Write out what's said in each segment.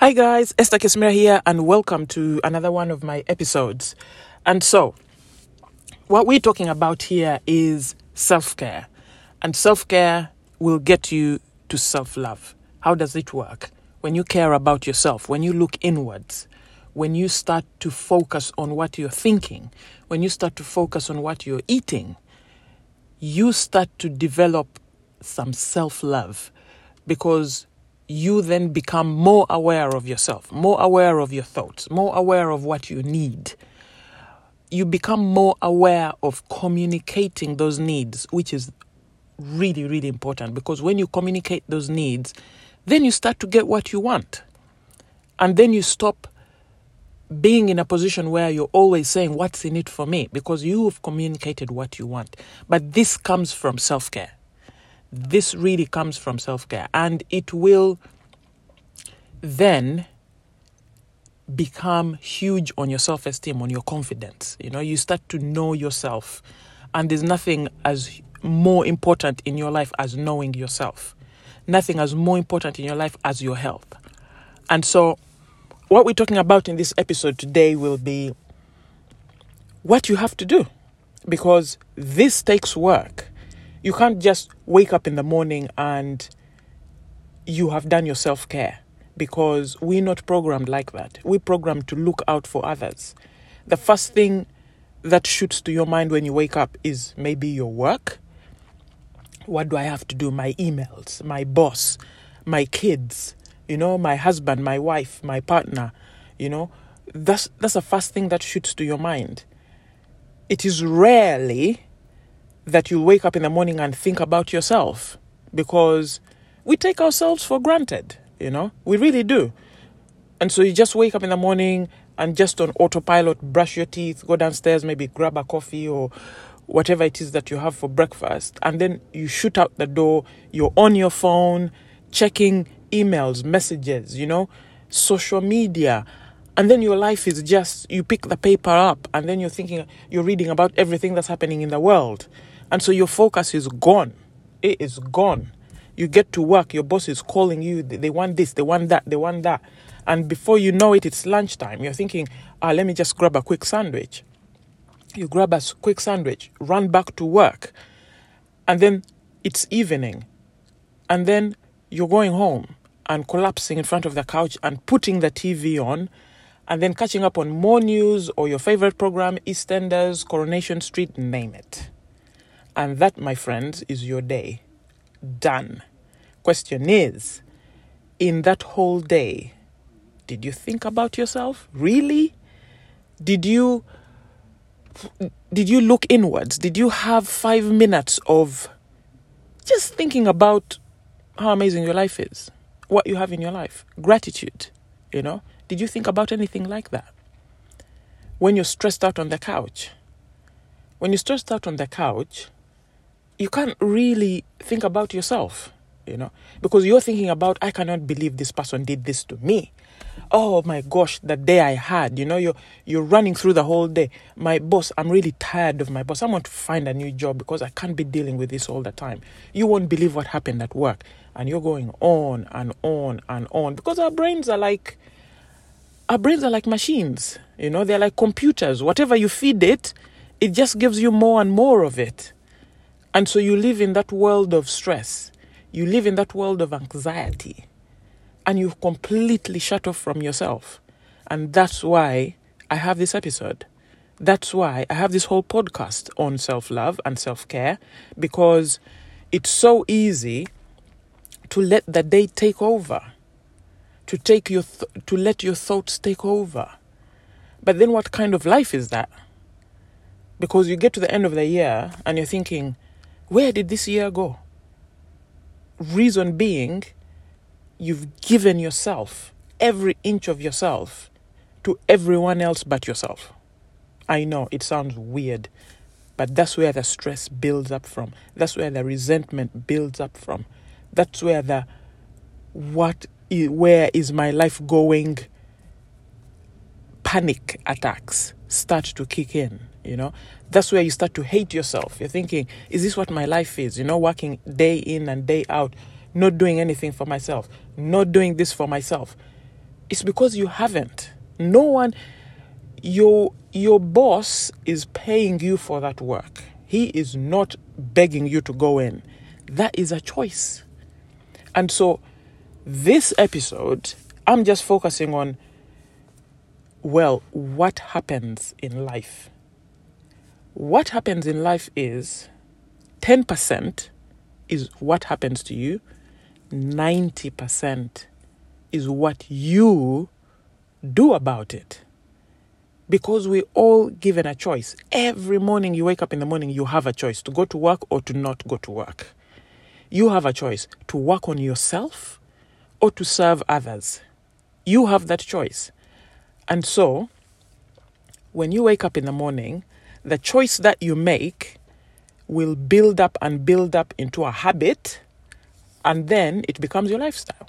Hi guys, Esther Kesmira here, and welcome to another one of my episodes. And so, what we're talking about here is self care, and self care will get you to self love. How does it work? When you care about yourself, when you look inwards, when you start to focus on what you're thinking, when you start to focus on what you're eating, you start to develop some self love because you then become more aware of yourself, more aware of your thoughts, more aware of what you need. You become more aware of communicating those needs, which is really, really important because when you communicate those needs, then you start to get what you want. And then you stop being in a position where you're always saying, What's in it for me? because you've communicated what you want. But this comes from self care. This really comes from self care. And it will then become huge on your self esteem, on your confidence. You know, you start to know yourself. And there's nothing as more important in your life as knowing yourself. Nothing as more important in your life as your health. And so, what we're talking about in this episode today will be what you have to do because this takes work. You can't just wake up in the morning and you have done your self care because we're not programmed like that. We're programmed to look out for others. The first thing that shoots to your mind when you wake up is maybe your work. What do I have to do? My emails, my boss, my kids, you know, my husband, my wife, my partner, you know. That's that's the first thing that shoots to your mind. It is rarely that you wake up in the morning and think about yourself because we take ourselves for granted, you know, we really do. And so you just wake up in the morning and just on autopilot, brush your teeth, go downstairs, maybe grab a coffee or whatever it is that you have for breakfast, and then you shoot out the door, you're on your phone, checking emails, messages, you know, social media. And then your life is just, you pick the paper up and then you're thinking, you're reading about everything that's happening in the world. And so your focus is gone. It is gone. You get to work, your boss is calling you, they want this, they want that, they want that. And before you know it, it's lunchtime. You're thinking, ah, let me just grab a quick sandwich. You grab a quick sandwich, run back to work, and then it's evening. And then you're going home and collapsing in front of the couch and putting the TV on and then catching up on more news or your favorite program, EastEnders, Coronation Street, name it. And that, my friends, is your day. Done. Question is in that whole day, did you think about yourself? Really? Did you did you look inwards? Did you have 5 minutes of just thinking about how amazing your life is? What you have in your life? Gratitude, you know? Did you think about anything like that? When you're stressed out on the couch, when you're stressed out on the couch, you can't really think about yourself, you know, because you're thinking about, I cannot believe this person did this to me. Oh my gosh, the day I had, you know, you're you're running through the whole day. My boss, I'm really tired of my boss. I want to find a new job because I can't be dealing with this all the time. You won't believe what happened at work. And you're going on and on and on because our brains are like our brains are like machines, you know, they're like computers. Whatever you feed it, it just gives you more and more of it. And so you live in that world of stress. You live in that world of anxiety. And you've completely shut off from yourself. And that's why I have this episode. That's why I have this whole podcast on self love and self care because it's so easy to let the day take over, to take your th- to let your thoughts take over. But then, what kind of life is that? Because you get to the end of the year and you're thinking, where did this year go? Reason being, you've given yourself, every inch of yourself, to everyone else but yourself. I know it sounds weird, but that's where the stress builds up from. That's where the resentment builds up from. That's where the what where is my life going panic attacks start to kick in you know that's where you start to hate yourself you're thinking is this what my life is you know working day in and day out not doing anything for myself not doing this for myself It's because you haven't. No one, your, your boss is paying you for that work. He is not begging you to go in. That is a choice. And so, this episode, I'm just focusing on well, what happens in life? What happens in life is 10% is what happens to you, 90% is what you do about it. Because we're all given a choice. Every morning you wake up in the morning, you have a choice to go to work or to not go to work. You have a choice to work on yourself or to serve others. You have that choice. And so, when you wake up in the morning, the choice that you make will build up and build up into a habit, and then it becomes your lifestyle.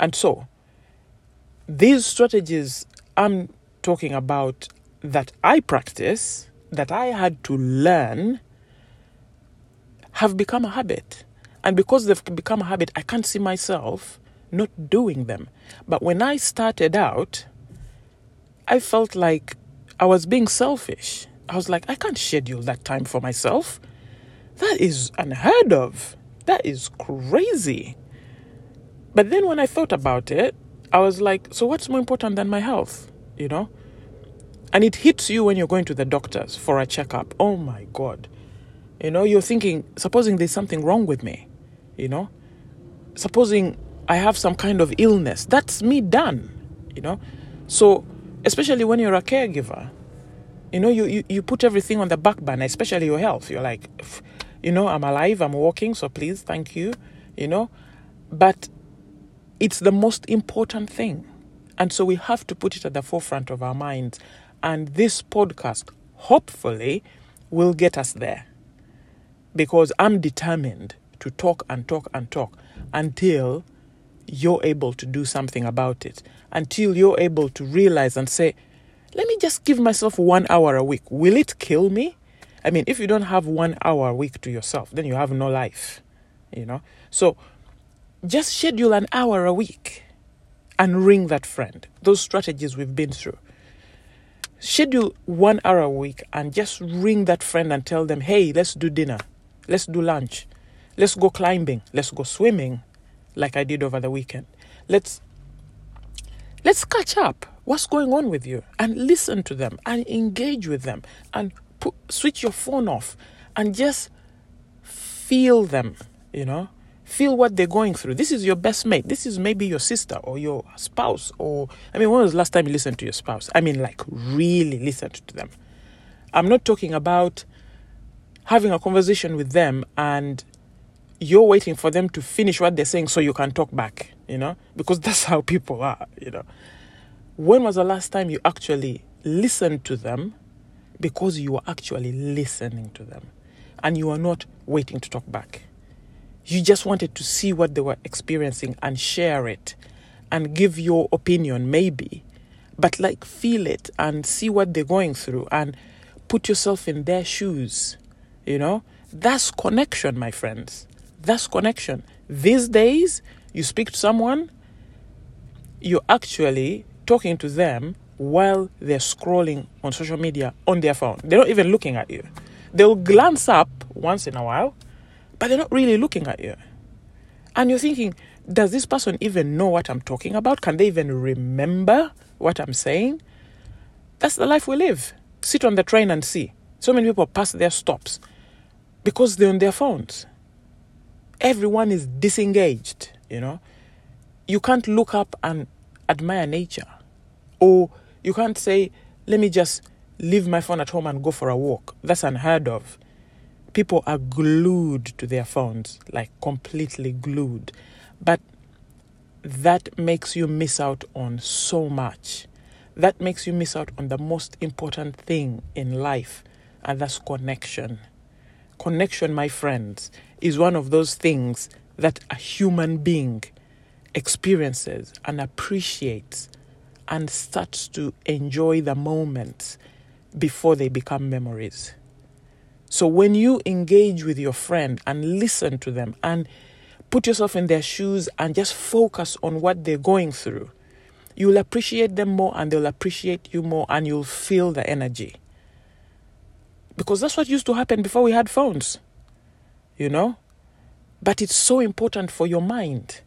And so, these strategies I'm talking about that I practice, that I had to learn, have become a habit. And because they've become a habit, I can't see myself not doing them. But when I started out, I felt like I was being selfish. I was like, I can't schedule that time for myself. That is unheard of. That is crazy. But then when I thought about it, I was like, so what's more important than my health? You know? And it hits you when you're going to the doctors for a checkup. Oh my God. You know, you're thinking, supposing there's something wrong with me, you know? Supposing I have some kind of illness, that's me done, you know? So especially when you're a caregiver you know you, you, you put everything on the back burner especially your health. You're like you know i'm alive i'm walking so please thank you you know? But it's the most important thing. And so we have to put it at the forefront of our minds. And this podcast hopefully will get us there. Because i'm determined to talk and talk and talk until you're able to do something about it. Until you're able to realize and say, let me just give myself one hour a week. Will it kill me? I mean, if you don't have one hour a week to yourself, then you have no life, you know? So just schedule an hour a week and ring that friend. Those strategies we've been through. Schedule one hour a week and just ring that friend and tell them, hey, let's do dinner. Let's do lunch. Let's go climbing. Let's go swimming like I did over the weekend. Let's let's catch up. What's going on with you? And listen to them and engage with them and put, switch your phone off and just feel them, you know? Feel what they're going through. This is your best mate. This is maybe your sister or your spouse or I mean when was the last time you listened to your spouse? I mean like really listened to them. I'm not talking about having a conversation with them and you're waiting for them to finish what they're saying so you can talk back, you know, because that's how people are, you know. When was the last time you actually listened to them because you were actually listening to them and you are not waiting to talk back? You just wanted to see what they were experiencing and share it and give your opinion, maybe, but like feel it and see what they're going through and put yourself in their shoes, you know. That's connection, my friends. That's connection. These days, you speak to someone, you're actually talking to them while they're scrolling on social media on their phone. They're not even looking at you. They'll glance up once in a while, but they're not really looking at you. And you're thinking, does this person even know what I'm talking about? Can they even remember what I'm saying? That's the life we live. Sit on the train and see. So many people pass their stops because they're on their phones everyone is disengaged, you know. You can't look up and admire nature. Or you can't say, let me just leave my phone at home and go for a walk. That's unheard of. People are glued to their phones, like completely glued. But that makes you miss out on so much. That makes you miss out on the most important thing in life, and that's connection. Connection, my friends, is one of those things that a human being experiences and appreciates and starts to enjoy the moments before they become memories. So when you engage with your friend and listen to them and put yourself in their shoes and just focus on what they're going through, you'll appreciate them more and they'll appreciate you more and you'll feel the energy. Because that's what used to happen before we had phones, you know? But it's so important for your mind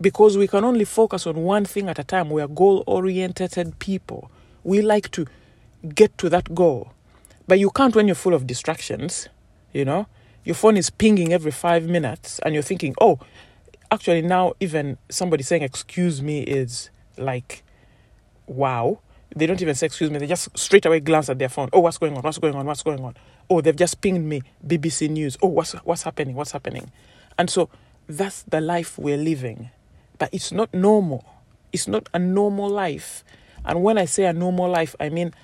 because we can only focus on one thing at a time. We are goal oriented people. We like to get to that goal. But you can't when you're full of distractions, you know? Your phone is pinging every five minutes and you're thinking, oh, actually, now even somebody saying excuse me is like, wow. They don't even say excuse me, they just straight away glance at their phone. Oh, what's going on? What's going on? What's going on? Oh, they've just pinged me BBC News. Oh, what's, what's happening? What's happening? And so that's the life we're living. But it's not normal. It's not a normal life. And when I say a normal life, I mean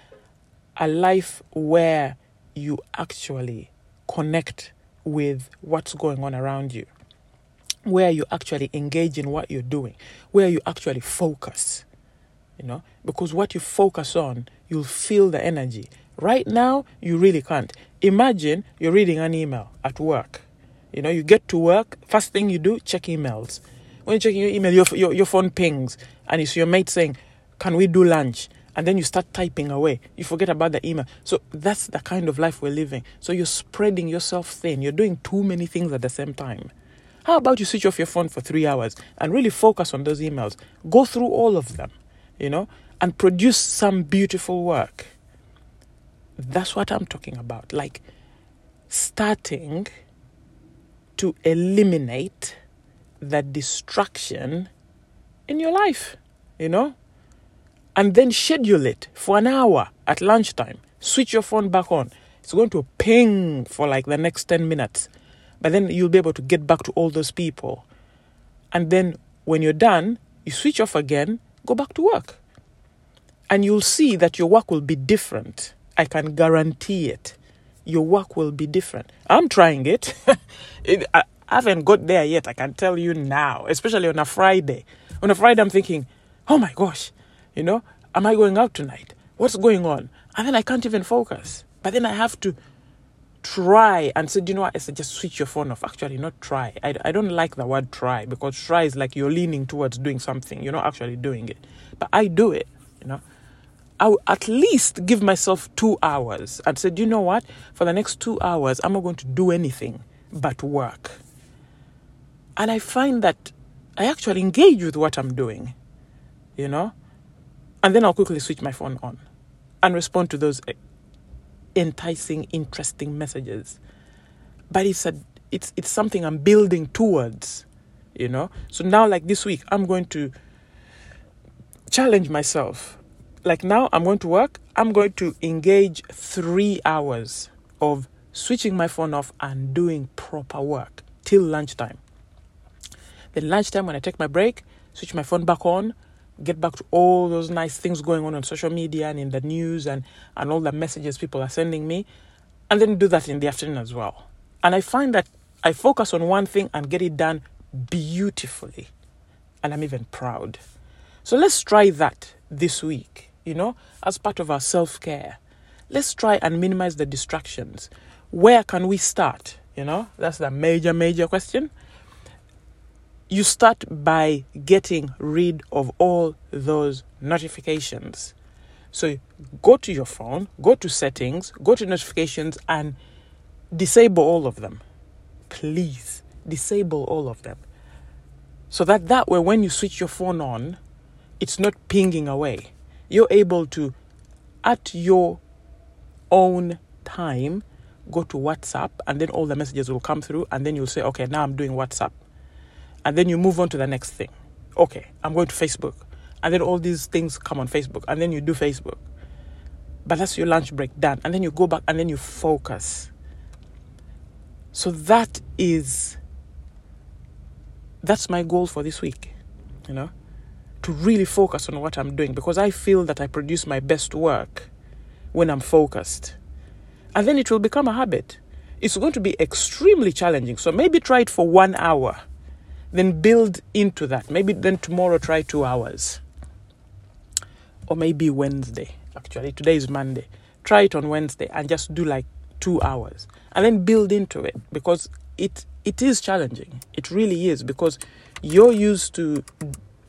a life where you actually connect with what's going on around you, where you actually engage in what you're doing, where you actually focus. You know, because what you focus on, you'll feel the energy. Right now, you really can't. Imagine you're reading an email at work. You know, you get to work, first thing you do, check emails. When you're checking your email, your, your, your phone pings and it's your mate saying, Can we do lunch? And then you start typing away. You forget about the email. So that's the kind of life we're living. So you're spreading yourself thin. You're doing too many things at the same time. How about you switch off your phone for three hours and really focus on those emails? Go through all of them, you know, and produce some beautiful work. That's what I'm talking about. Like starting to eliminate the distraction in your life, you know? And then schedule it for an hour at lunchtime. Switch your phone back on. It's going to ping for like the next 10 minutes. But then you'll be able to get back to all those people. And then when you're done, you switch off again, go back to work. And you'll see that your work will be different. I can guarantee it. Your work will be different. I'm trying it. it I, I haven't got there yet, I can tell you now, especially on a Friday. On a Friday, I'm thinking, oh my gosh, you know, am I going out tonight? What's going on? And then I can't even focus. But then I have to try and say, do you know what? I said, just switch your phone off. Actually, not try. I, I don't like the word try because try is like you're leaning towards doing something. You're not actually doing it. But I do it, you know. I will at least give myself two hours and said, you know what? For the next two hours, I'm not going to do anything but work. And I find that I actually engage with what I'm doing, you know? And then I'll quickly switch my phone on and respond to those eh, enticing, interesting messages. But it's a it's it's something I'm building towards, you know. So now, like this week, I'm going to challenge myself. Like now, I'm going to work. I'm going to engage three hours of switching my phone off and doing proper work till lunchtime. Then lunchtime, when I take my break, switch my phone back on, get back to all those nice things going on on social media and in the news and, and all the messages people are sending me, and then do that in the afternoon as well. And I find that I focus on one thing and get it done beautifully. And I'm even proud. So let's try that this week, you know, as part of our self care. Let's try and minimize the distractions. Where can we start? You know, that's the major, major question you start by getting rid of all those notifications. So go to your phone, go to settings, go to notifications, and disable all of them. Please disable all of them. So that that way, when you switch your phone on, it's not pinging away. You're able to, at your own time, go to WhatsApp, and then all the messages will come through, and then you'll say, okay, now I'm doing WhatsApp and then you move on to the next thing. Okay, I'm going to Facebook. And then all these things come on Facebook, and then you do Facebook. But that's your lunch break done. And then you go back and then you focus. So that is that's my goal for this week, you know, to really focus on what I'm doing because I feel that I produce my best work when I'm focused. And then it will become a habit. It's going to be extremely challenging. So maybe try it for one hour then build into that. Maybe then tomorrow try two hours. Or maybe Wednesday. Actually, today is Monday. Try it on Wednesday and just do like two hours. And then build into it because it it is challenging. It really is because you're used to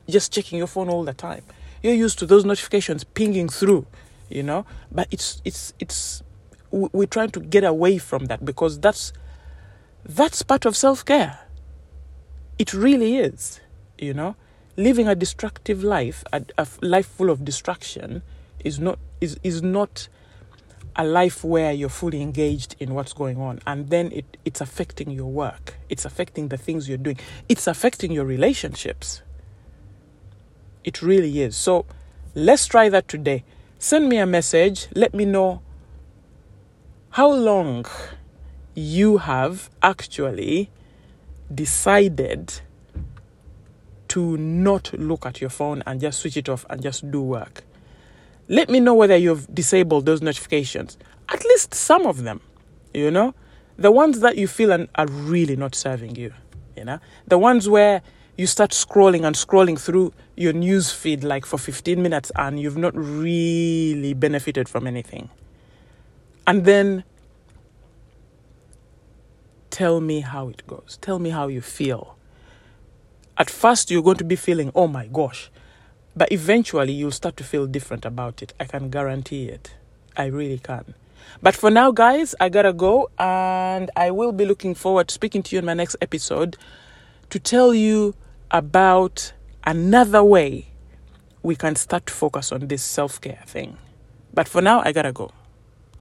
just checking your phone all the time. you're used to those notifications pinging through, you know. But it's it's it's we're trying to get away from that because that's that's part of self-care. It really is, you know. Living a destructive life, a, a life full of distraction, is not is is not a life where you're fully engaged in what's going on and then it, it's affecting your work. It's affecting the things you're doing. It's affecting your relationships. It really is. So let's try that today. Send me a message. Let me know how long you have actually decided to not look at your phone and just switch it off and just do work let me know whether you've disabled those notifications. At least some of them, you know? The ones that you feel are really not serving you, you know? The ones where you start scrolling and scrolling through your news feed like for 15 minutes and you've not really benefited from anything. And then tell me how it goes. Tell me how you feel. At first, you're going to be feeling, oh my gosh, but eventually, you'll start to feel different about it. I can guarantee it. I really can. But for now, guys, I gotta go, and I will be looking forward to speaking to you in my next episode to tell you about another way we can start to focus on this self care thing. But for now, I gotta go.